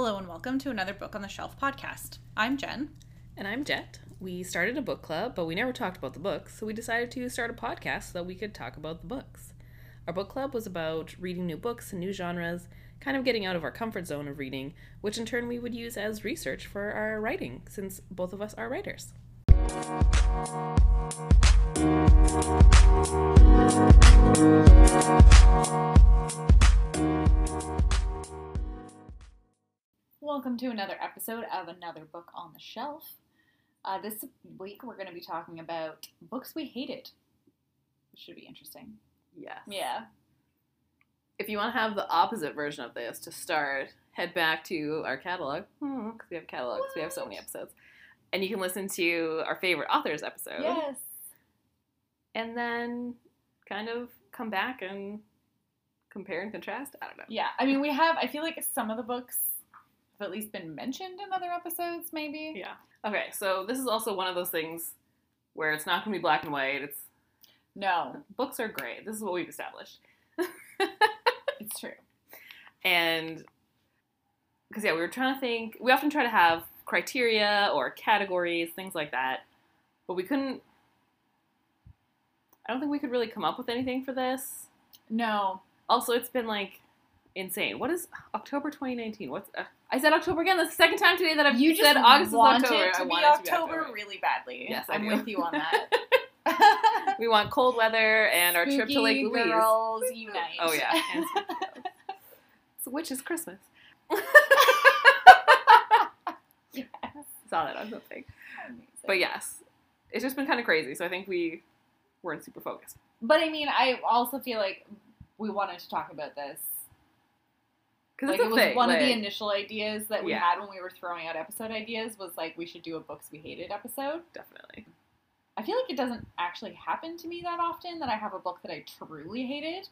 Hello and welcome to another Book on the Shelf podcast. I'm Jen. And I'm Jet. We started a book club, but we never talked about the books, so we decided to start a podcast so that we could talk about the books. Our book club was about reading new books and new genres, kind of getting out of our comfort zone of reading, which in turn we would use as research for our writing, since both of us are writers. Welcome to another episode of Another Book on the Shelf. Uh, this week we're going to be talking about books we hated. Which should be interesting. Yes. Yeah. If you want to have the opposite version of this to start, head back to our catalog, because we have catalogs, catalog, 'cause we have so many episodes. And you can listen to our favorite authors episode. Yes. and then kind of come back and compare and contrast. I don't know. Yeah. I mean, we have, I feel like some of the books at least been mentioned in other episodes, maybe. Yeah. Okay, so this is also one of those things where it's not going to be black and white. It's No, books are gray. This is what we've established. it's true. And because yeah, we were trying to think. We often try to have criteria or categories, things like that, but we couldn't. I don't think we could really come up with anything for this. No. Also, it's been like insane. What is October 2019? What's uh, I said October again. That's the second time today that I've You just said August is October. it to I want October, to be October. really badly. Yes, I I'm do. with you on that. We want cold weather and our trip to Lake Louise. Girls unite. Oh yeah, it's which is Christmas. Yes. Saw that on something. Amazing. But yes, it's just been kind of crazy. So I think we weren't super focused. But I mean, I also feel like we wanted to talk about this. Because Like it was thing. one of the initial ideas that we Yeah. had when we were throwing out episode ideas was like we should do a books we hated episode. definitely. I feel like it doesn't actually happen to me that often that I have a book that I truly hated.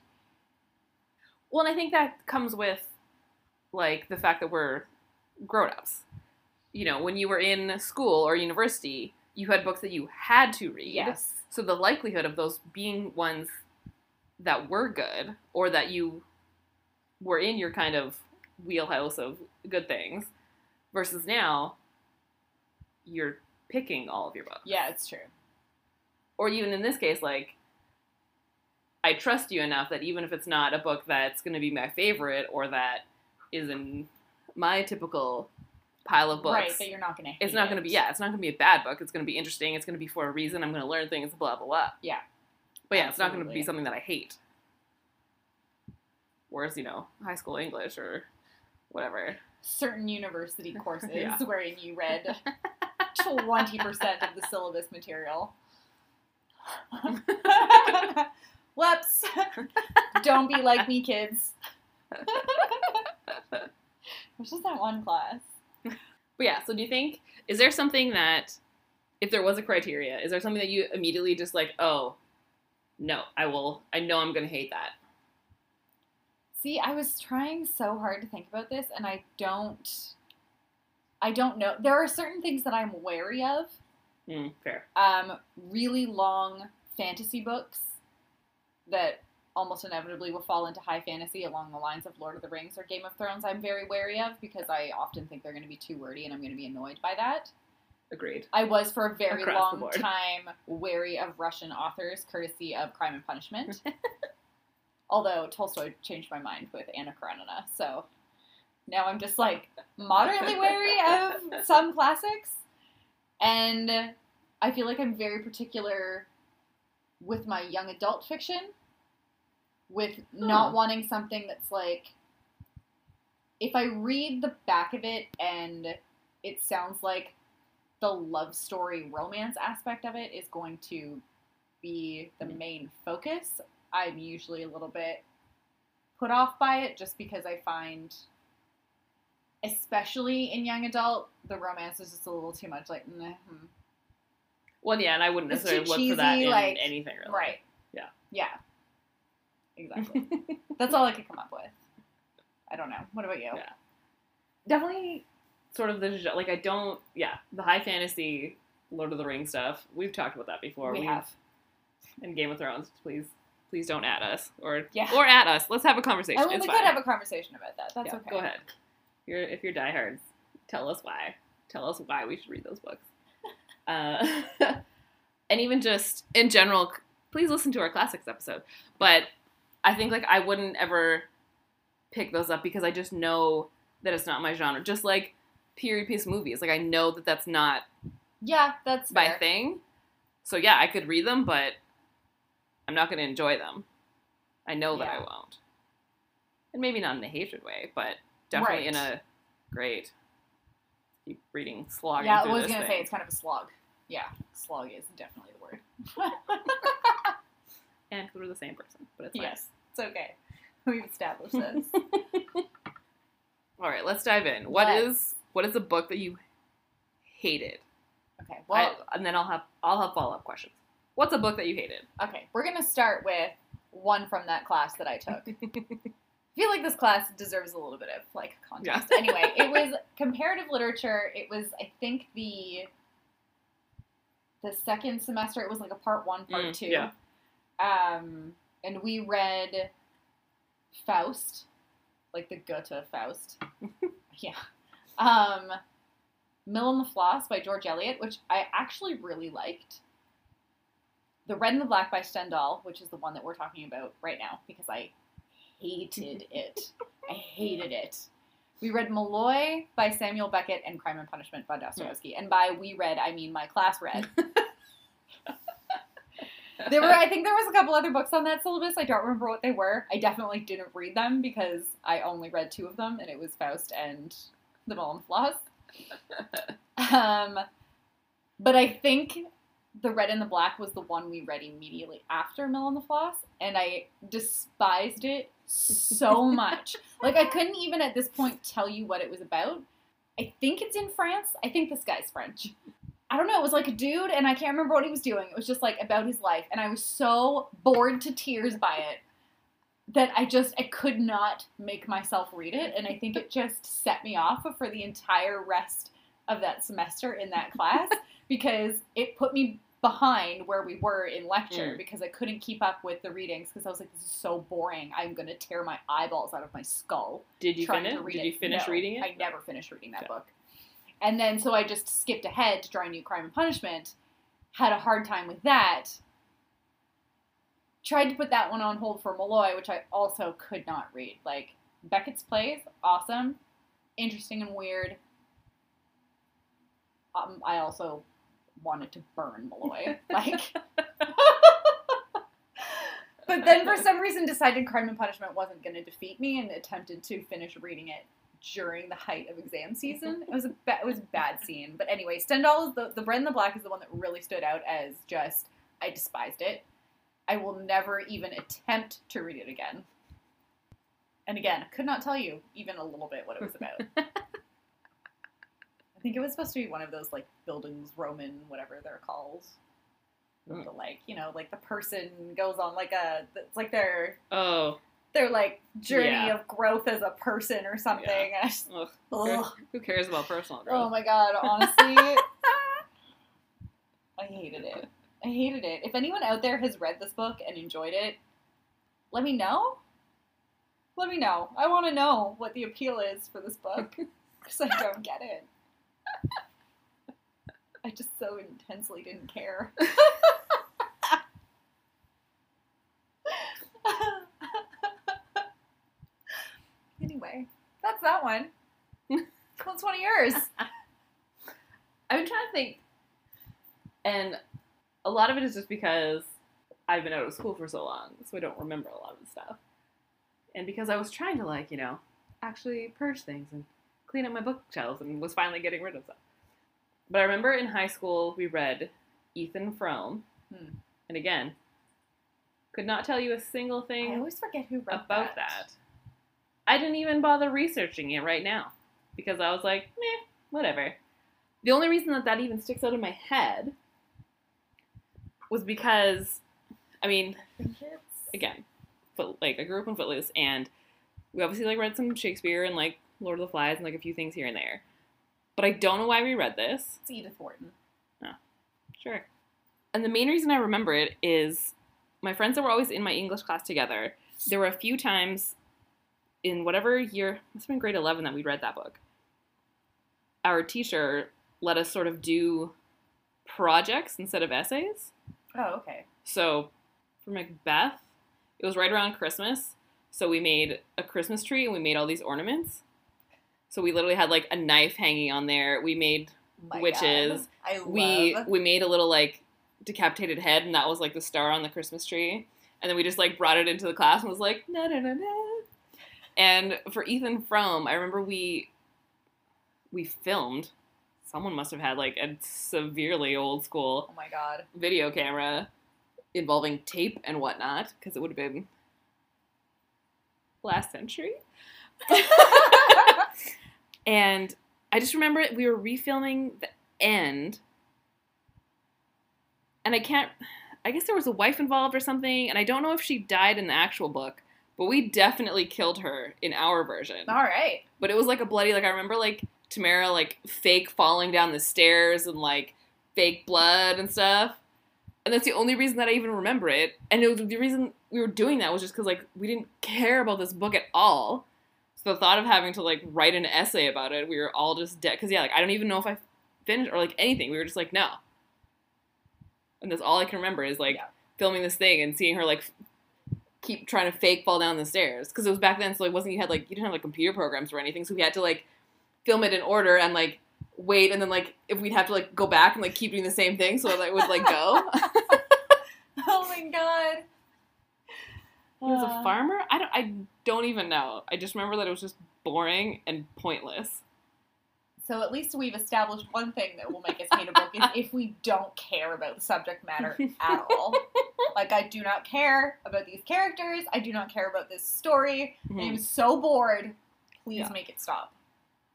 Well, and I think that comes with like the fact that we're grown-ups. You know, when you were in school or university, you had books that you had to read. Yes. So the likelihood of those being ones that were good or that you were in your kind of wheelhouse of good things versus now you're picking all of your books. Yeah, it's true. Or even in this case like I trust you enough that even if it's not a book that's going to be my favorite or that is in my typical pile of books Right, that you're not going to it's not going to be yeah it's not going to be a bad book. It's going to be interesting. It's going to be for a reason. I'm going to learn things blah blah blah. Yeah. but yeah it's not going to be something that i hate. Whereas you know high school english or whatever Certain university courses Yeah. wherein you read 20% of the syllabus material. Whoops. Don't be like me, kids. There's just that one class. but yeah so do you think is there something that if there was a criteria is there something that you immediately just like oh no i will i know i'm going to hate that See, I was trying so hard to think about this, and I don't. I don't know. There are certain things that I'm wary of. mm, fair Um, really long fantasy books that almost inevitably will fall into high fantasy along the lines of Lord of the Rings or Game of Thrones. I'm very wary of because I often think they're going to be too wordy, and I'm going to be annoyed by that. agreed I was for a very Across long time wary of Russian authors, courtesy of Crime and Punishment. Although Tolstoy changed my mind with Anna Karenina, so now I'm just like moderately wary of some classics, and I feel like I'm very particular with my young adult fiction, with not Hmm. wanting something that's like if I read the back of it and it sounds like the love story romance aspect of it is going to be the Mm. main focus, I'm usually a little bit put off by it just because I find, especially in young adult, the romance is just a little too much. Like, nah, hmm. well yeah and i wouldn't It's necessarily look for that in like- anything really right? Yeah. yeah, exactly. That's all I could come up with. I don't know. What about you? Yeah. definitely sort of the like I don't yeah the high fantasy Lord of the Rings stuff we've talked about that before we We've- have. and Game of Thrones please please don't add us or Yeah. or at us let's have a conversation I mean, it's we fine could have a conversation about that. That's Yeah, okay. go ahead you're if you're diehards, tell us why. Tell us why we should read those books. Uh, and even just in general, please listen to our classics episode. But I think like I wouldn't ever pick those up because I just know that it's not my genre. Just like period piece movies, like I know that that's not Yeah, that's my fair. thing. So yeah, I could read them, but I'm not going to enjoy them. I know that I won't. And maybe not in a hatred way, but definitely in a great keep reading slog. Yeah, I was gonna say it's kind of a slog. Yeah, slog is definitely the word. and because we're the same person, but it's fine. yes, it's okay. We've established this. All right, let's dive in. What is Let's. what is a book that you hated? Okay, well, I- and then I'll have I'll have follow up questions. What's a book that you hated? okay, we're gonna start with one from that class that I took. I feel like this class deserves a little bit of like context. Yeah. anyway, it was comparative literature. It was, I think, the the second semester. It was like a part one, part Mm, two. yeah. Um, and we read Faust, like the Goethe Faust. yeah. Um, Mill and the Floss by George Eliot, which I actually really liked. The Red and the Black by Stendhal, which is the one that we're talking about right now, because I hated it. I hated it. We read Molloy by Samuel Beckett and Crime and Punishment by Dostoevsky. And by we read, I mean my class read. There were, I think there was a couple other books on that syllabus. I don't remember what they were. I definitely didn't read them because I only read two of them, and it was Faust and The Mill and Floss. Um, but I think the Red and the Black was the one we read immediately after Mill and the Floss, and I despised it so much. like I couldn't even at this point tell you what it was about. I think it's in France. I think this guy's French. I don't know. It was like a dude, and I can't remember what he was doing. It was just like about his life, and I was so bored to tears by it that I just I could not make myself read it, and I think it just set me off for the entire rest of that semester in that class because it put me behind where we were in lecture Mm. because I couldn't keep up with the readings because I was like, this is so boring. I'm gonna tear my eyeballs out of my skull Did you finish? to read Did you finish No, reading it? I never finished reading that Okay. book. And then so I just skipped ahead to try New Crime and Punishment. Had a hard time with that. Tried to put that one on hold for Molloy, which I also could not read. Like Beckett's plays, awesome, interesting and weird. Um, I also wanted to burn Molloy, like. but then for some reason decided Crime and Punishment wasn't going to defeat me and attempted to finish reading it during the height of exam season. It was a ba- it was a bad scene. But anyway, Stendhal is the the Red and the Black is the one that really stood out as just I despised it. I will never even attempt to read it again. And again, could not tell you even a little bit what it was about. I think it was supposed to be one of those like Bildungsroman, whatever they're called. Mm. The, like you know, like the person goes on like a it's like their Oh, their like journey Yeah. of growth as a person or something. I just- ugh. ugh. who cares about personal growth? Oh my god, honestly, I hated it. I hated it. If anyone out there has read this book and enjoyed it, let me know. Let me know. I want to know what the appeal is for this book because I don't get it. I just so intensely didn't care. anyway, that's that one. What's one of yours? I've been trying to think, and a lot of it is just because I've been out of school for so long, so I don't remember a lot of the stuff. And because I was trying to, like, you know, actually purge things and clean up my bookshelves and was finally getting rid of stuff. But I remember in high school we read Ethan Frome, Hmm. and again, could not tell you a single thing. I always forget who wrote about that. I didn't even bother researching it right now because I was like, meh, whatever. The only reason that that even sticks out in my head was because, I mean, again, foot, like I grew up in Footloose, and we obviously like read some Shakespeare and like Lord of the Flies and like a few things here and there. But I don't know why we read this. It's Edith Wharton. Oh, sure. And the main reason I remember it is my friends that were always in my English class together. There were a few times in whatever year, must have been grade 11 that we read that book. Our teacher let us sort of do projects instead of essays. Oh, okay. So for Macbeth, it was right around Christmas. So we made a Christmas tree and we made all these ornaments. So we literally had like a knife hanging on there. We made oh My Witches. I love. we we made a little like decapitated head and that was like the star on the Christmas tree. And then we just like brought it into the class and was like na na na na. And for Ethan Frome, I remember we we filmed. Someone must have had like a severely old school oh my god. video camera involving tape and whatnot because it would have been last century. and I just remember it, we were refilming the end, and I can't. I guess there was a wife involved or something, and I don't know if she died in the actual book, but we definitely killed her in our version. All right. But it was like a bloody. Like I remember like Tamara like fake falling down the stairs and like fake blood and stuff. And that's the only reason that I even remember it. And it was the reason we were doing that was just because like we didn't care about this book at all. The thought of having to like write an essay about it, we were all just dead. Because yeah, like I don't even know if I finished or like anything. We were just like no. And that's all I can remember is like Yeah. filming this thing and seeing her like keep trying to fake fall down the stairs because it was back then. So it wasn't you had like you didn't have like computer programs or anything. So we had to like film it in order and like wait and then like if we'd have to like go back and like keep doing the same thing so that it would like go. Oh my god. He was a farmer. I don't. I don't even know. I just remember that it was just boring and pointless. So at least we've established one thing that will make us hate a book is if we don't care about the subject matter at all. like I do not care about these characters. I do not care about this story. I am mm-hmm. so bored. Please Yeah. make it stop.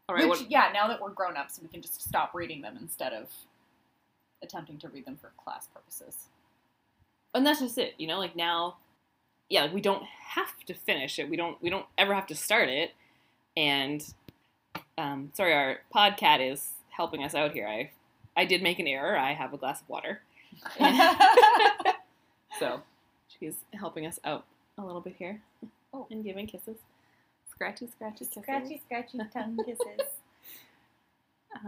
All right. Which, What, yeah, now that we're grown ups, we can just stop reading them instead of attempting to read them for class purposes. and that's just it. You know, like now, yeah, like we don't have to finish it. We don't. We don't ever have to start it. And um, sorry, our podcat is helping us out here. I I did make an error. I have a glass of water. So she's helping us out a little bit here. Oh. And giving kisses. Scratchy, scratchy kisses. scratchy, scratchy tongue kisses.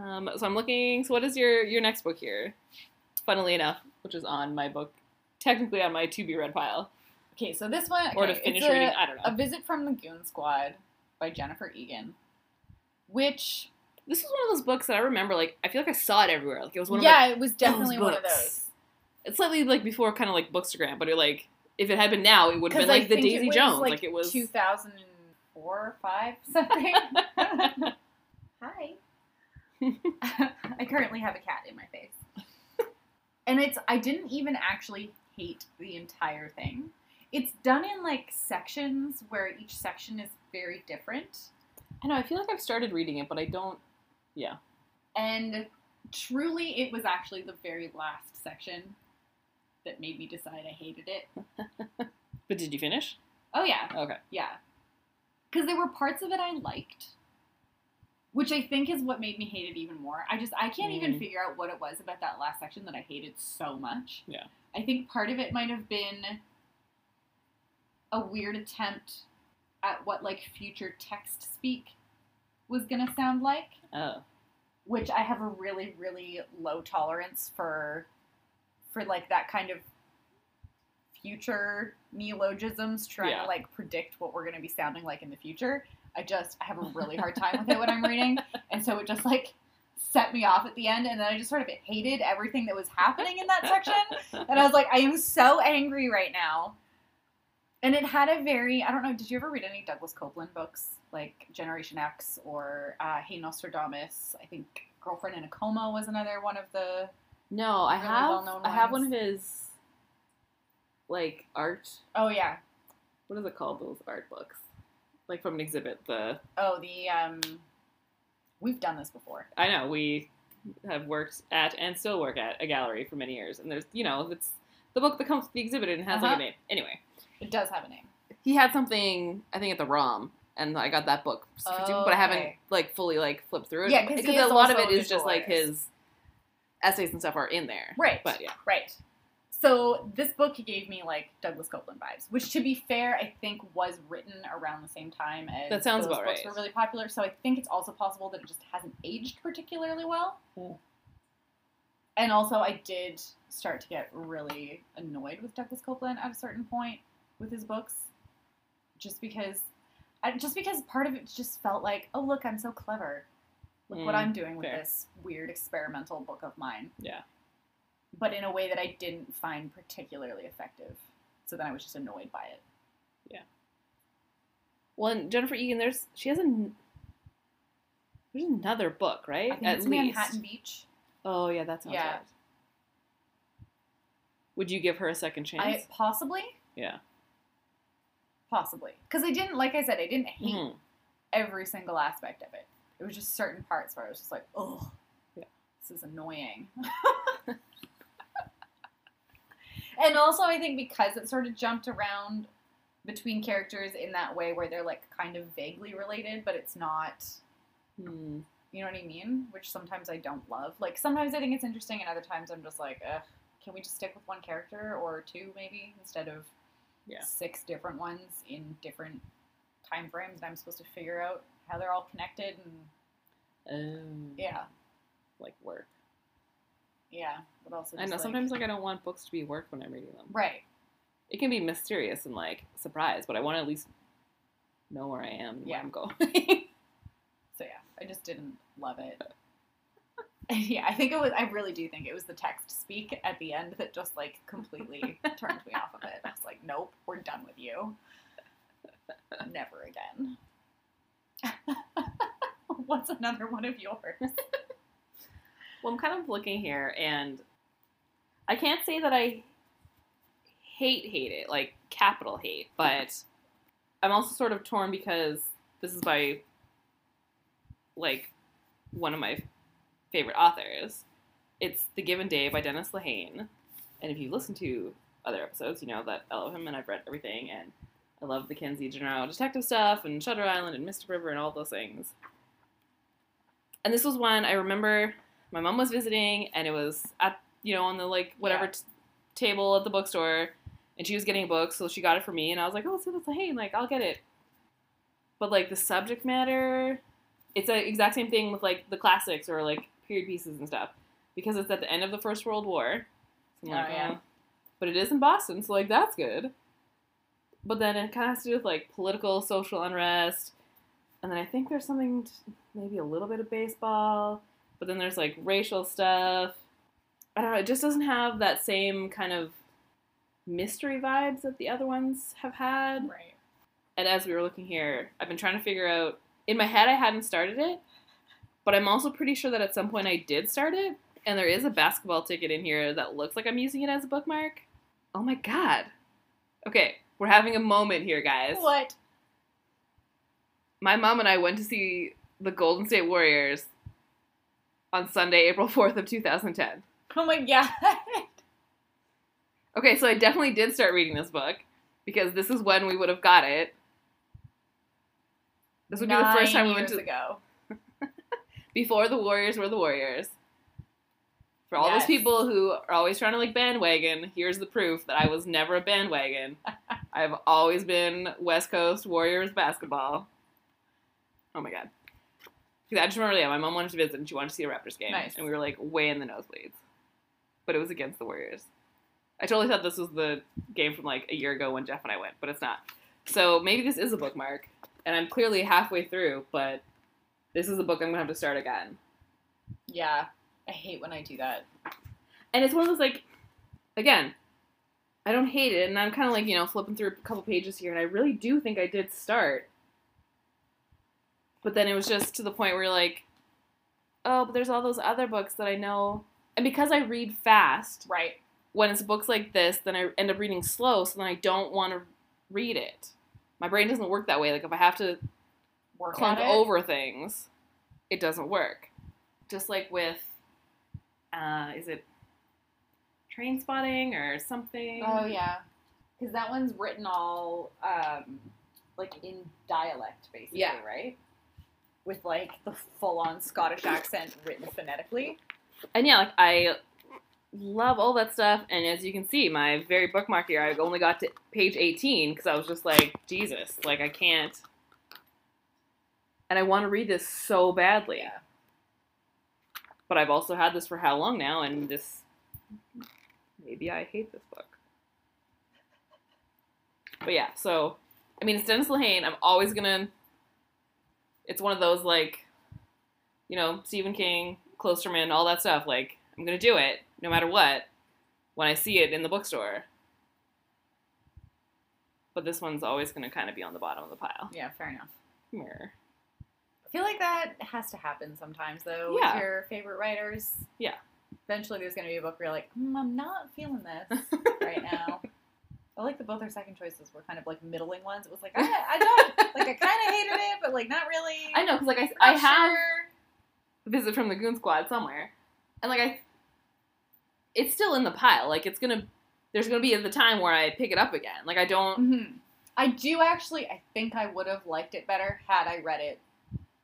Um, so I'm looking. So what is your your next book here? Funnily enough, which is on my book, technically on my to be read pile, Okay, so this one, or to finish a- reading. I don't know. A Visit from the Goon Squad by Jennifer Egan, which this is one of those books that I remember. Like I feel like I saw it everywhere. Like it was one of yeah, it was definitely one of those. It's slightly like before, kind of like Bookstagram, but it like if it had been now, it would have been I like the Daisy Jones. like, Like, it was. 2004 or 5 something. Hi. I currently have a cat in my face. And it's I didn't even actually hate the entire thing. It's done in like sections where each section is very different. I know. I feel like I've started reading it, but I don't. Yeah. And truly it was actually the very last section that made me decide I hated it. But did you finish? Oh yeah. Okay. Yeah. Because there were parts of it I liked, which I think is what made me hate it even more. I just, I can't even Mm. figure out what it was about that last section that I hated so much. Yeah. I think part of it might have been a weird attempt at what, like, future text speak was to sound like, Oh. which I have a really, really low tolerance for, for, like, that kind of future neologisms trying Yeah. to like predict what we're to be sounding like in the future. I just I have a really hard time with it when I'm reading, and so it just like set me off at the end, and then I just sort of hated everything that was happening in that section, and I was like, I am so angry right now. And it had a very I don't know. Did you ever read any Douglas Coupland books like Generation X or uh, Hey Nostradamus? I think Girlfriend in a Coma was another one of the. No, I Really have. I have one of his, like art. Oh yeah. What is it called? Those art books, like from an exhibit. The Oh the um. We've done this before. I know we have worked at and still work at a gallery for many years, and there's you know it's the book that comes with the exhibit and has like Uh-huh. a name. Anyway, It does have a name. he had something I think at the ROM, and I got that book, but I haven't Okay. like fully like flipped through it. Yeah, because a lot of it is just like his essays and stuff are in there. Right. But yeah, Right. So this book gave me like Douglas Coupland vibes, which to be fair, I think was written around the same time as That sounds those about books right. were really popular. So I think it's also possible that it just hasn't aged particularly well. And also, I did start to get really annoyed with Douglas Coupland at a certain point with his books, just because, I, just because part of it just felt like, oh look, I'm so clever. Look what Mm, I'm doing with fair. this weird experimental book of mine Yeah. but in a way that I didn't find particularly effective. So then I was just annoyed by it. Yeah. Well, and Jennifer Egan, there's she has a there's another book, right? I think At it's least. Manhattan Beach. Oh yeah, that sounds Yeah. right. Would you give her a second chance? I possibly, yeah. Possibly, because I didn't, like I said, I didn't hate Mhm. every single aspect of it. It was just certain parts where I was just like, oh, Yeah. this is annoying. and also, I think because it sort of jumped around between characters in that way where they're like kind of vaguely related, but it's not. Hmm. You know what I mean? Which sometimes I don't love. Like sometimes I think it's interesting, and other times I'm just like, ugh, can we just stick with one character or two maybe instead of Yeah. six different ones in different time frames, and I'm supposed to figure out how they're all connected and Um, yeah, Like work. yeah. But also, I know like- sometimes like I don't want books to be work when I'm reading them. right. It can be mysterious and like surprise, but I want to at least know where I am and Yeah. where I'm going. So yeah, I just didn't love it. yeah, I think it was. I really do think it was the text speak at the end that just like completely turned me off of it. I was like, nope, we're done with you. Never again. What's another one of yours? Well, I'm kind of looking here, and I can't say that I hate hate it, like capital hate, but I'm also sort of torn because this is by like one of my favorite authors. It's The Given Day by Dennis Lehane, and if you listen to other episodes, you know that I love him and I've read everything, and I love the Kenzie Gennaro detective stuff and Shutter Island and Mystic River and all those things. And this was one I remember my mom was visiting and it was at you know on the like whatever Yeah. t- table at the bookstore and she was getting a book so she got it for me and i was like oh so that's hey like i'll get it but like the subject matter it's the exact same thing with like the classics or like period pieces and stuff because it's at the end of the first world war so Oh, like, yeah. oh. but it is in boston so like that's good but then it kind of has to do with like political social unrest and then i think there's something t- maybe a little bit of baseball but then there's like racial stuff. I don't know, it just doesn't have that same kind of mystery vibes that the other ones have had. Right. And as we were looking here, I've been trying to figure out in my head I hadn't started it, but I'm also pretty sure that at some point I did start it. And there is a basketball ticket in here that looks like I'm using it as a bookmark. Oh my god. Okay, we're having a moment here, guys. What? My mom and I went to see the Golden State Warriors on Sunday, April 4th of 2010. Oh my god. Okay, so I definitely did start reading this book because this is when we would have got it. This would be the first time we went to ago. Before the Warriors were the Warriors. For all those people who are always trying to like bandwagon, here's the proof that I was never a bandwagon. I've always been West Coast Warriors basketball. Oh my god. I just remember, yeah, my mom wanted to visit and she wanted to see a Raptors game. Nice. And we were like way in the nosebleeds. But it was against the Warriors. I totally thought this was the game from like a year ago when Jeff and I went, but it's not. So maybe this is a bookmark. And I'm clearly halfway through, but this is a book I'm gonna have to start again. Yeah. I hate when I do that. And it's one of those like, again, I don't hate it, and I'm kind of like you know flipping through a couple pages here, and I really do think I did start, but then it was just to the point where you're like, oh, but there's all those other books that I know, and because I read fast, Right. when it's books like this, then I end up reading slow, so then I don't want to read it. My brain doesn't work that way. Like if I have to Work clunk over things, it doesn't work. Just like with, uh, is it Trainspotting or something? Oh yeah, because that one's written all um, like in dialect, basically, Yeah. right? With like the full-on Scottish accent written phonetically. And yeah, like I love all that stuff. And as you can see, my very bookmark here, I only got to page 18 because I was just like, Jesus, like I can't. And I want to read this so badly. Yeah. But I've also had this for how long now, and this. Maybe I hate this book. But yeah, so. I mean, it's Dennis Lehane. I'm always gonna. It's one of those, like. You know, Stephen King, Klosterman, all that stuff. Like, I'm gonna do it no matter what when I see it in the bookstore. But this one's always gonna kind of be on the bottom of the pile. Yeah, fair enough. Here. I feel like that has to happen sometimes, though, Yeah. with your favorite writers. Yeah. Eventually, there's going to be a book where you're like, mm, I'm not feeling this right now. I like that both our second choices were kind of like middling ones. It was like, I, I don't, like, I kind of hated it, but like, not really. I know, because like I, I have sure. visit from the Goon Squad somewhere, and like I, it's still in the pile. Like it's gonna, there's gonna be the time where I pick it up again. Like I don't. Mhm. I do actually, I think I would have liked it better had I read it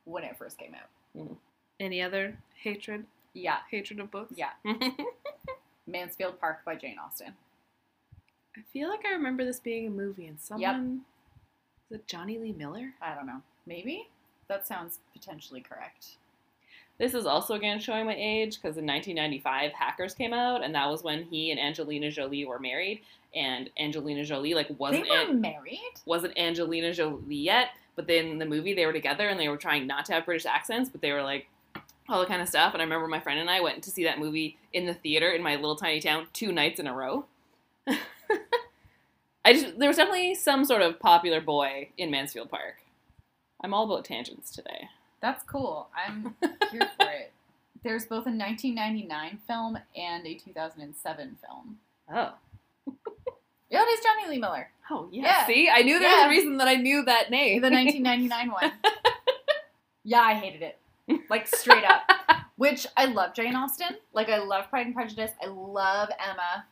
when it first came out. Mm-hmm. Any other hatred? Yeah. Hatred of books? Yeah. Mansfield Park by Jane Austen. I feel like I remember this being a movie, and someone. Was it Jonny Lee Miller? I don't know. Maybe? That sounds potentially correct. This is also again showing my age because in 1995 Hackers came out, and that was when he and Angelina Jolie were married, and Angelina Jolie like wasn't they were An- married? wasn't Angelina Jolie yet, but then in the movie they were together and they were trying not to have British accents, but they were like all that kind of stuff. And I remember my friend and I went to see that movie in the theater in my little tiny town two nights in a row. I just there was definitely some sort of popular boy in Mansfield Park. I'm all about tangents today. That's cool. I'm here for it. There's both a 1999 film and a 2007 film. Oh. Yeah, it is Jonny Lee Miller. Oh yeah. Yeah. See, I knew there was a reason that I knew that name. The 1999 one. Yeah, I hated it. Like, straight up. Which I love Jane Austen. Like, I love Pride and Prejudice. I love Emma.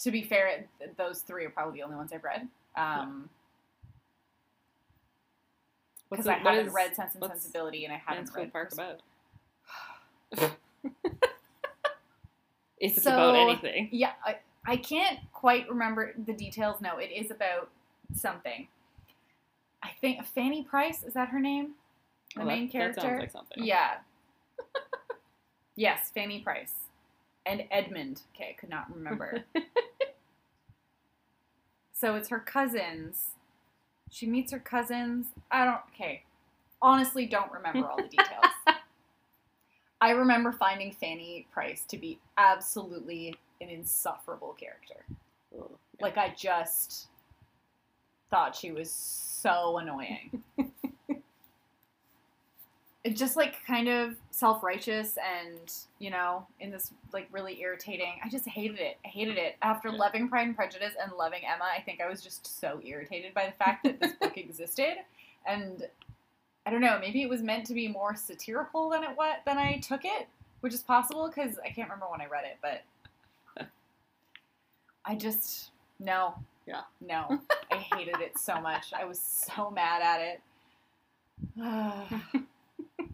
To be fair, those three are probably the only ones I've read. Um, because I haven't is read Sense and Sensibility, and I haven't read Park about? if it's So- about anything. Yeah, I, I can't quite remember the details. No, it is about something. I think Fanny Price is that her name? The that- main that character. sounds like something. Yeah. yes, Fanny Price and Edmund. Okay, I could not remember. so it's her cousins. She meets her cousins. I don't. Okay, honestly, don't remember all the details. I remember finding Fanny Price to be absolutely an insufferable character. Ugh. Like I just thought she was so annoying. It's just like kind of self-righteous and, you know, in this like really irritating. I just hated it. I hated it. After Yeah. loving Pride and Prejudice and loving Emma, I think I was just so irritated by the fact that this book existed and I don't know, maybe it was meant to be more satirical than it what than I took it, which is possible cuz I can't remember when I read it, but I just no. Yeah. No. I hated it so much. I was so mad at it.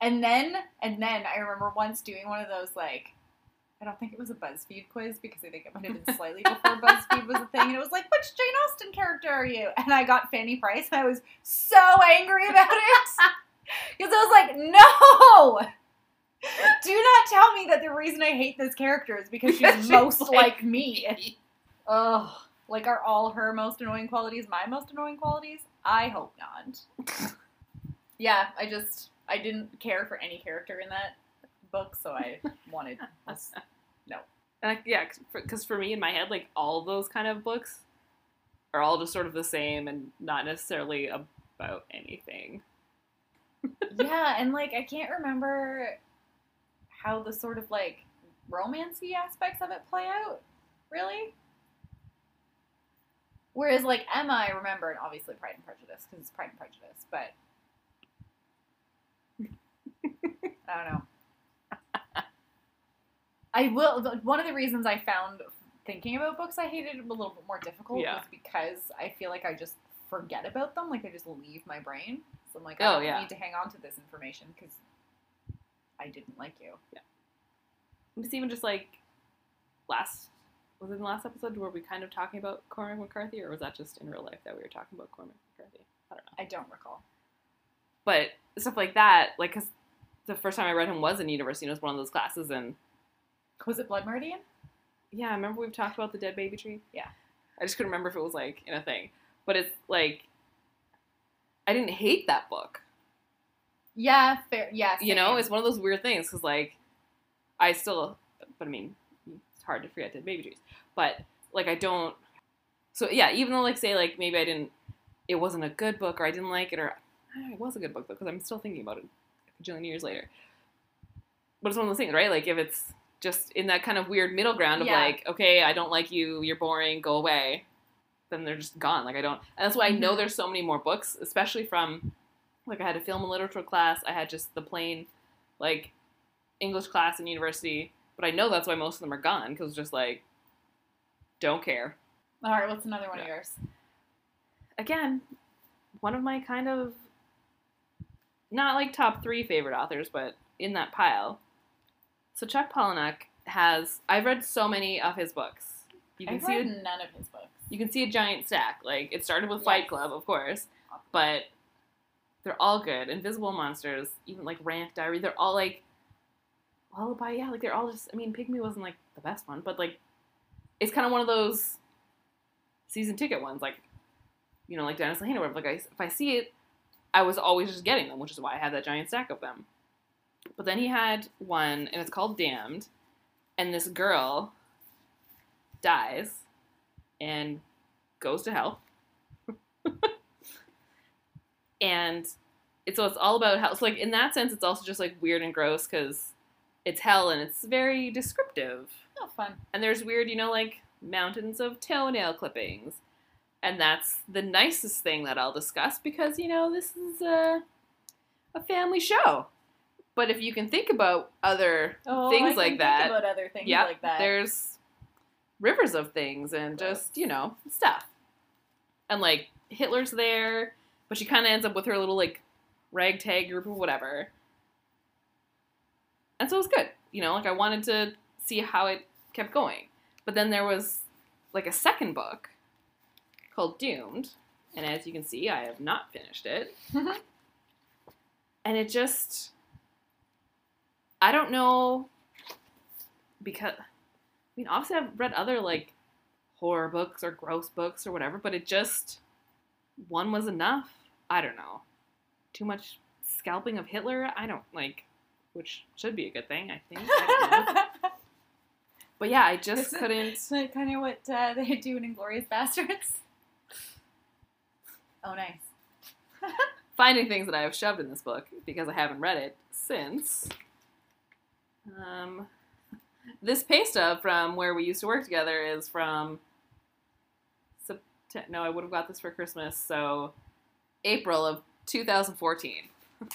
and then and then I remember once doing one of those like I don't think it was a BuzzFeed quiz because I think it might have been slightly before BuzzFeed was a thing. And it was like, which Jane Austen character are you? And I got Fanny Price and I was so angry about it. Because I was like, no! Do not tell me that the reason I hate this character is because she's She's most like like me. Ugh. Like, are all her most annoying qualities my most annoying qualities? I hope not. yeah, I just, I didn't care for any character in that book, so I wanted this. And I, yeah, because for me in my head, like all those kind of books are all just sort of the same and not necessarily about anything. yeah, and like, I can't remember how the sort of like romancy aspects of it play out, really. Whereas, like Emma, I remember, and obviously Pride and Prejudice because it's Pride and Prejudice, but I don't know. I will. One of the reasons I found thinking about books I hated a little bit more difficult Yeah. was because I feel like I just forget about them. Like I just leave my brain. So I'm like, Oh, I don't yeah. need to hang on to this information because I didn't like you. Yeah. It's even just like last was it in the last episode where we kind of talking about Cormac McCarthy, or was that just in real life that we were talking about Cormac McCarthy? I don't know. I don't recall. But stuff like that, like, cause the first time I read him was in university, and it was one of those classes, and Was it Blood Meridian? yeah, I remember we've talked about the dead baby tree. Yeah. I just couldn't remember if it was like in a thing, but it's like I didn't hate that book. Yeah, fair. Yeah, You know, it's one of those weird things because like I still, but I mean, it's hard to forget dead baby trees. But like I don't. So yeah, even though like say like maybe I didn't, it wasn't a good book or I didn't like it or it was a good book though because I'm still thinking about it a bajillion years later. But it's one of those things, right? Like if it's just in that kind of weird middle ground of Yeah. like, okay, I don't like you, you're boring, go away, then they're just gone. Like I don't, and that's why I know Mhm. there's so many more books, especially from like I had a film and literature class, I had just the plain like English class in university, but I know that's why most of them are gone because just like don't care. All right, what's another one of yours? Again, one of my kind of not like top three favorite authors, but in that pile. So Chuck Palahniuk has I've read so many of his books. You can I've see read a, none of his books. you can see a giant stack. Like it started with Fight Club, of course, but they're all good. Invisible Monsters, even like Rant Diary, they're all like Lullaby. Yeah, like they're all just. I mean, Pygmy wasn't like the best one, but like it's kind of one of those season ticket ones, like you know, like Dennis Lehane or whatever. Like I, if I see it, I was always just getting them, which is why I had that giant stack of them. But then he had one, and it's called Damned, and this girl dies and goes to hell. and it's so it's all about hell. So like in that sense, it's also just like weird and gross because it's hell and it's very descriptive. Oh, fun. And there's weird, you know, like mountains of toenail clippings. And that's the nicest thing that I'll discuss because, you know, this is a, a family show. But if you can think about other Oh, things I like can that, Think about other things yeah, like that. there's rivers of things and just, you know, stuff. And like Hitler's there, but she kind of ends up with her little like ragtag group or whatever. And so it was good. You know, like I wanted to see how it kept going. But then there was like a second book called Doomed. And as you can see, I have not finished it. and it just. I don't know. Because. I mean, obviously, I've read other like horror books or gross books or whatever, but it just. One was enough. I don't know. Too much scalping of Hitler? I don't like. Which should be a good thing, I think. I. But yeah, I just Is it- couldn't. Kind of what uh, they do in Inglourious Basterds? Oh, nice. finding things that I have shoved in this book because I haven't read it since. Um, this pay stub from where we used to work together is from. Sept- no, I would have got this for Christmas, so April of 2014.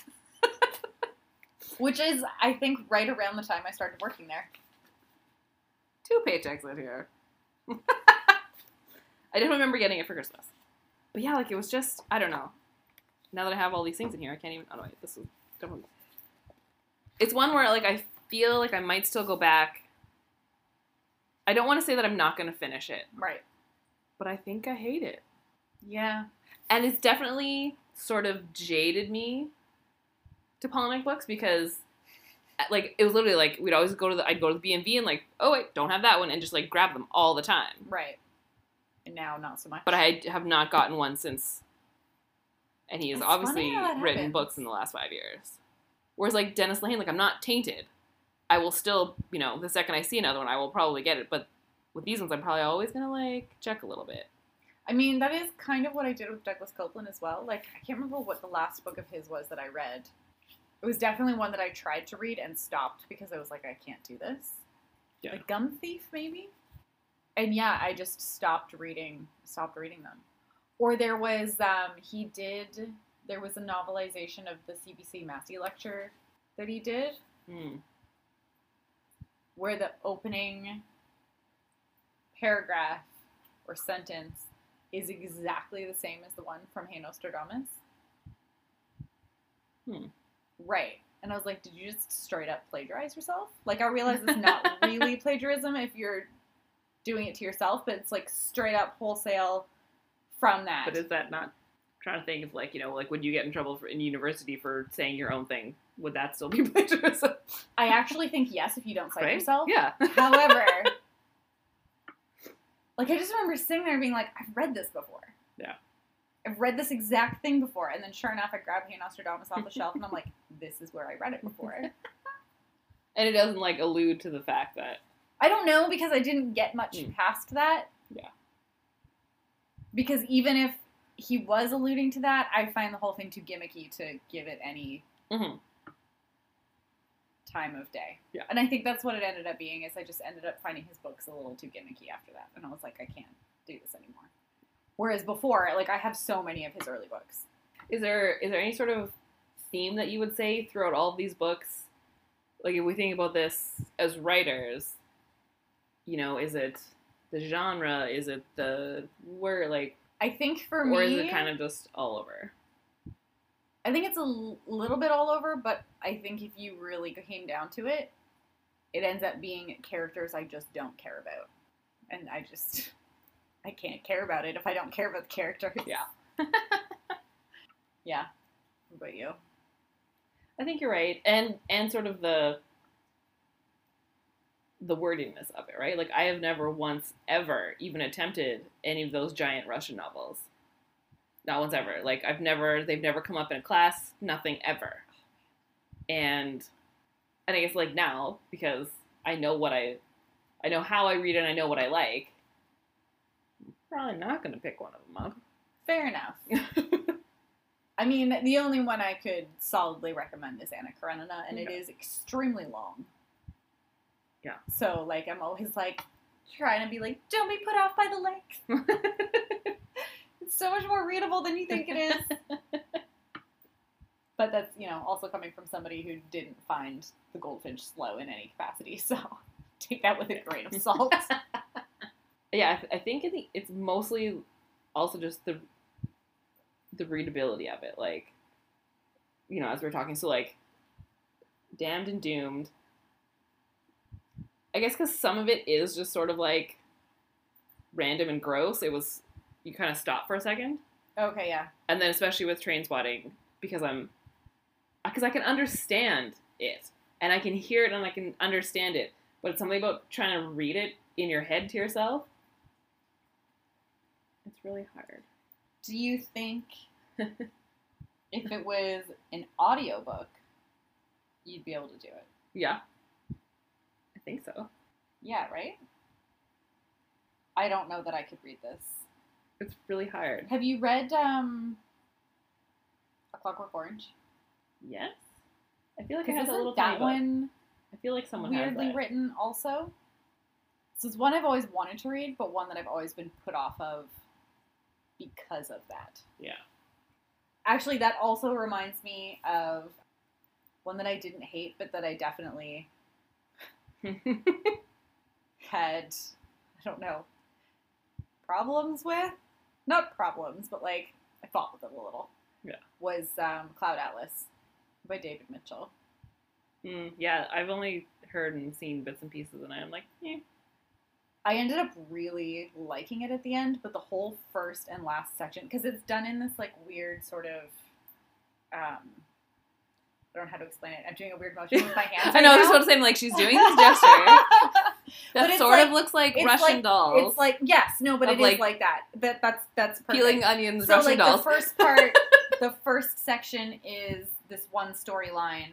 Which is, I think, right around the time I started working there. Two paychecks in here. I didn't remember getting it for Christmas. But yeah, like it was just, I don't know. Now that I have all these things in here, I can't even. Oh, no, wait, this is definitely. It's one where, like, I feel like I might still go back. I don't want to say that I'm not going to finish it, Right. but I think I hate it. Yeah. And it's definitely sort of jaded me to Palahniuk books because, uh, like, it was literally like we'd always go to the I'd go to the B and B and like, oh wait, don't have that one, and just like grab them all the time. Right. And now, not so much. But I have not gotten one since. And he has obviously funny how that written books in the last five years. Whereas like Dennis Lehane, like I'm not tainted. I will still, you know, the second I see another one, I will probably get it. But with these ones, I'm probably always gonna like check a little bit. I mean, that is kind of what I did with Douglas Coupland as well. Like, I can't remember what the last book of his was that I read. It was definitely one that I tried to read and stopped because I was like, I can't do this. Yeah. Like Gum Thief, maybe. And yeah, I just stopped reading. Stopped reading them. Or there was um, he did. There was a novelization of the CBC Massey lecture that he did, Hmm. where the opening paragraph or sentence is exactly the same as the one from Hey Nostradamus. Hmm. Right. And I was like, did you just straight up plagiarize yourself? Like, I realize it's not really plagiarism if you're doing it to yourself, but it's like straight up wholesale from that. But is that not? I'm trying to think of like you know like would you get in trouble for, in university for saying your own thing? Would that still be plagiarism? I actually think yes if you don't cite Right? yourself. Yeah. However, like I just remember sitting there being like, I've read this before. Yeah. I've read this exact thing before, and then sure enough, I grab Hey Nostradamus off the shelf, and I'm like, this is where I read it before. and it doesn't like allude to the fact that I don't know because I didn't get much Hmm. past that. Yeah. Because even if he was alluding to that, I find the whole thing too gimmicky to give it any Mhm. Time of day. Yeah. And I think that's what it ended up being. Is I just ended up finding his books a little too gimmicky after that, and I was like, I can't do this anymore. Whereas before, like I have so many of his early books. Is there is there any sort of theme that you would say throughout all of these books? Like if we think about this as writers, you know, is it the genre? Is it the where like I think for or me, or is it kind of just all over? I think it's a l- little bit all over, but I think if you really came down to it, it ends up being characters I just don't care about. And I just, I can't care about it if I don't care about the characters. Yeah. yeah. What about you? I think you're right, and and sort of the the wordiness of it, right? Like I have never once ever even attempted any of those giant Russian novels. Not once ever. Like I've never, they've never come up in a class. Nothing ever. And and I guess like now because I know what I, I know how I read and I know what I like. I'm probably not to pick one of them up. Fair enough. I mean, the only one I could solidly recommend is Anna Karenina, and it is extremely long. Yeah. So, like, I'm always like trying to be like, don't be put off by the length. It's so much more readable than you think it is. but that's, you know, also coming from somebody who didn't find the goldfinch slow in any capacity. So take that with a grain of salt. yeah, I, th- I think it, it's mostly also just the the readability of it. Like, you know, as we are talking, so like, damned and doomed. I guess because some of it is just sort of like random and gross. It was you kind of stop for a second, okay, yeah. and then especially with Trainspotting because I'm uh, because I can understand it and I can hear it and I can understand it, but it's something about trying to read it in your head to yourself. It's really hard. Do you think if it was an audiobook, you'd be able to do it? Yeah, I think so. Yeah, right? I don't know that I could read this. It's really hard. Have you read um A Clockwork Orange? Yes, I feel like I Because have a little that book. one I feel like someone weirdly has written also? This is one I've always wanted to read, but one that I've always been put off of because of that. Yeah. Actually, that also reminds me of one that I didn't hate, but that I definitely had, I don't know, problems with. Not problems, but like I fought with it a little. Yeah. Was um, Cloud Atlas by David Mitchell. Mm, yeah, I've only heard and seen bits and pieces, and I'm like, eh. I ended up really liking it at the end, but the whole first and last section, because it's done in this like weird sort of, um, I don't know how to explain it. I'm doing a weird motion with my hands. I know. I just want to say, like, she's doing this gesture that it's sort like- of looks like Russian like- dolls. It's like yes, no, but it is like, like that. That that's that's perfect. peeling onions, so Russian like dolls. the first part, the first section is this one storyline,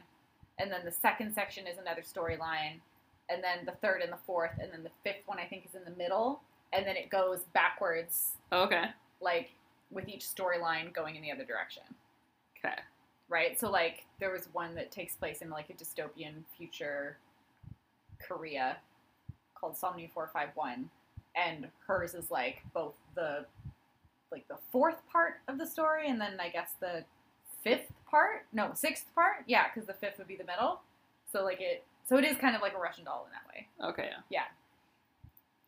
and then the second section is another storyline, and then the third and the fourth, and then the fifth one I think is in the middle, and then it goes backwards, okay. like with each storyline going in the other direction. Okay. Right? So like there was one that takes place in like a dystopian future Korea called Somni 451 and hers is like both the like the fourth part of the story and then I guess the fifth part? No, sixth part? Yeah, cuz the fifth would be the middle. So like it so it is kind of like a Russian doll in that way. Okay. Yeah.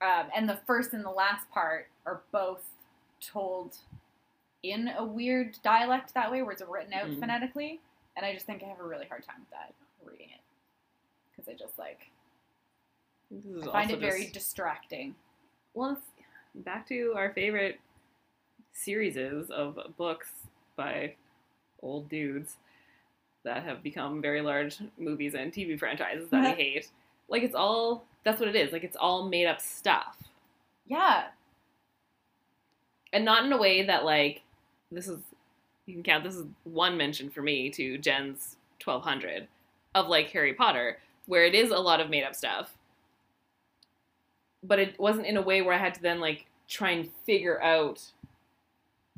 Um, and the first and the last part are both told in a weird dialect that way, where it's written out Mhm. phonetically. And I just think I have a really hard time with that reading it because I just like I find it very just- distracting. well. It's back to our favorite series of books by old dudes that have become very large movies and TV franchises that we hate. Like it's all that's what it is. Like it's all made up stuff. Yeah, and not in a way that like this is you can count this is one mention for me to Jen's 1200 of like Harry Potter where it is a lot of made up stuff but it wasn't in a way where I had to then like try and figure out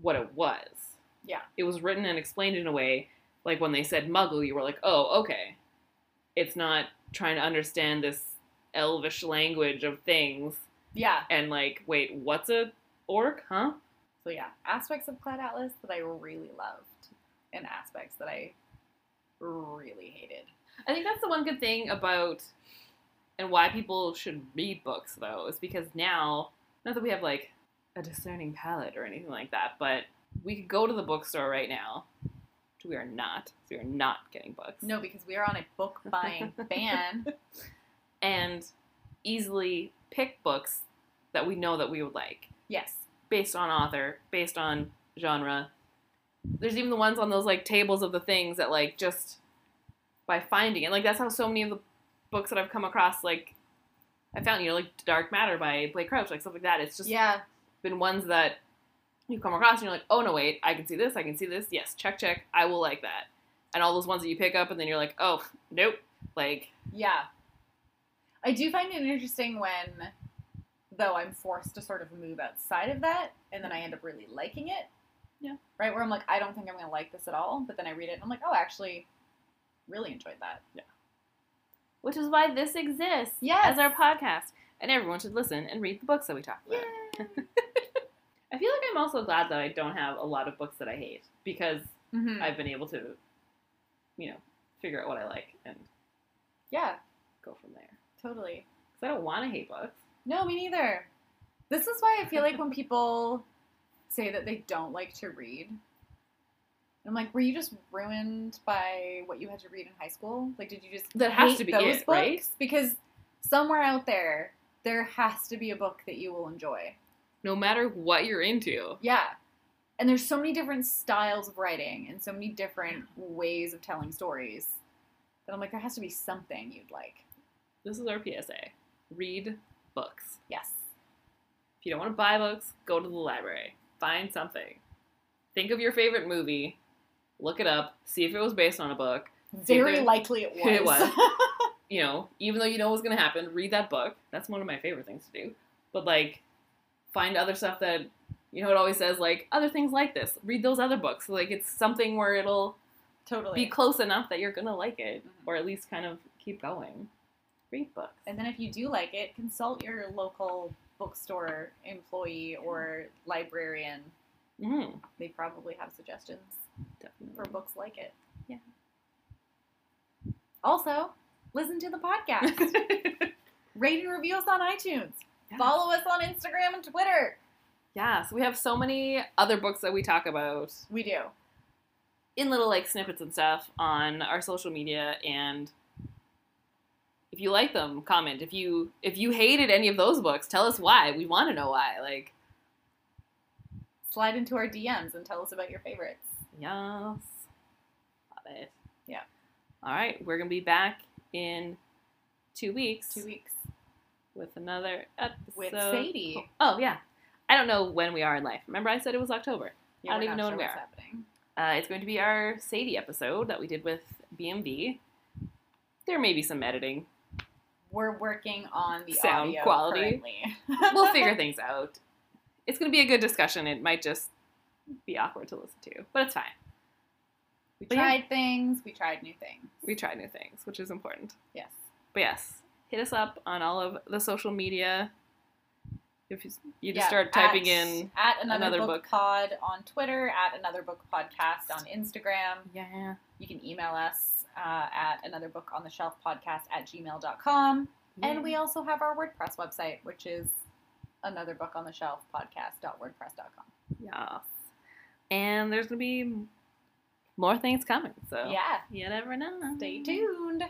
what it was Yeah. it was written and explained in a way like when they said muggle you were like oh okay it's not trying to understand this elvish language of things yeah. and like wait what's a orc huh So yeah, aspects of Cloud Atlas that I really loved, and aspects that I really hated. I think that's the one good thing about and why people should read books though is because now not that we have like a discerning palate or anything like that, but we could go to the bookstore right now. which We are not. So we are not getting books. No, because we are on a book buying ban. And easily pick books that we know that we would like. Yes. Based on author, based on genre. There's even the ones on those like tables of the things that like just by finding it. Like that's how so many of the books that I've come across like I found, you know, like Dark Matter by Blake Crouch, like stuff like that. It's just Yeah. been ones that you come across and you're like, oh no, wait, I can see this, I can see this. Yes, check, check. I will like that. And all those ones that you pick up and then you're like, oh, nope. Like, Yeah. I do find it interesting when, though, I'm forced to sort of move outside of that, and then I end up really liking it. Yeah. Right? Where I'm like, I don't think I'm going to like this at all, but then I read it and I'm like, oh, actually, really enjoyed that. Which is why this exists Yes. as our podcast. And everyone should listen and read the books that we talk about. I feel like I'm also glad that I don't have a lot of books that I hate because hmm I've been able to, you know, figure out what I like and yeah, go from there. totally. Because I don't want to hate books. No, me neither. This is why I feel like when people say that they don't like to read, I'm like, were you just ruined by what you had to read in high school? Like, did you just That has to be those it, books? right? Because somewhere out there, there has to be a book that you will enjoy. No matter what you're into. Yeah. And there's so many different styles of writing and so many different ways of telling stories that I'm like, there has to be something you'd like. This is our PSA. Read books. Yes. If you don't want to buy books, go to the library. Find something. Think of your favorite movie. Look it up. See if it was based on a book. Very there- likely it was. It was. you know, even though you know what's going to happen, read that book. That's one of my favorite things to do. But like, find other stuff that, you know, it always says like other things like this. Read those other books. Like it's something where it'll totally. be close enough that you're gonna like it, Mhm. or at least kind of keep going. Read books. And then if you do like it, consult your local bookstore employee or librarian. Mm, They probably have suggestions definitely. for books like it. Yeah. Also, listen to the podcast. Rate and review us on iTunes. Yeah. Follow us on Instagram and Twitter. Yeah, so we have so many other books that we talk about We do. in little like snippets and stuff on our social media and if you like them, comment. If you if you hated any of those books, tell us why. We want to know why. Like, Slide into our DMs and tell us about your favorites. Yes. Love it. Yeah. All right, we're going to be back in 2 weeks Two weeks with another episode. with Sadie. Oh, yeah. I don't know when we are in life. Remember I said it was October. Yeah, I don't even know sure when we what's are. Uh, it's going to be our Sadie episode that we did with BMV. There may be some editing. We're working on the Sound audio quality. We'll figure things out. It's going to be a good discussion. It might just be awkward to listen to, but it's fine. We But yeah. tried things. We tried new things. We tried new things, which is important. Yes. But yes, hit us up on all of the social media. If you, you just Yeah, start typing at- in, at another, another book, book. pod on Twitter, at another book podcast on Instagram. yeah, You can email us uh, at another book on the shelf podcast at gmail.com. And we also have our WordPress website, which is another book on the shelf podcast.wordpress.com. Yes. And there's going to be more things coming. So Yeah. you never know. Stay tuned.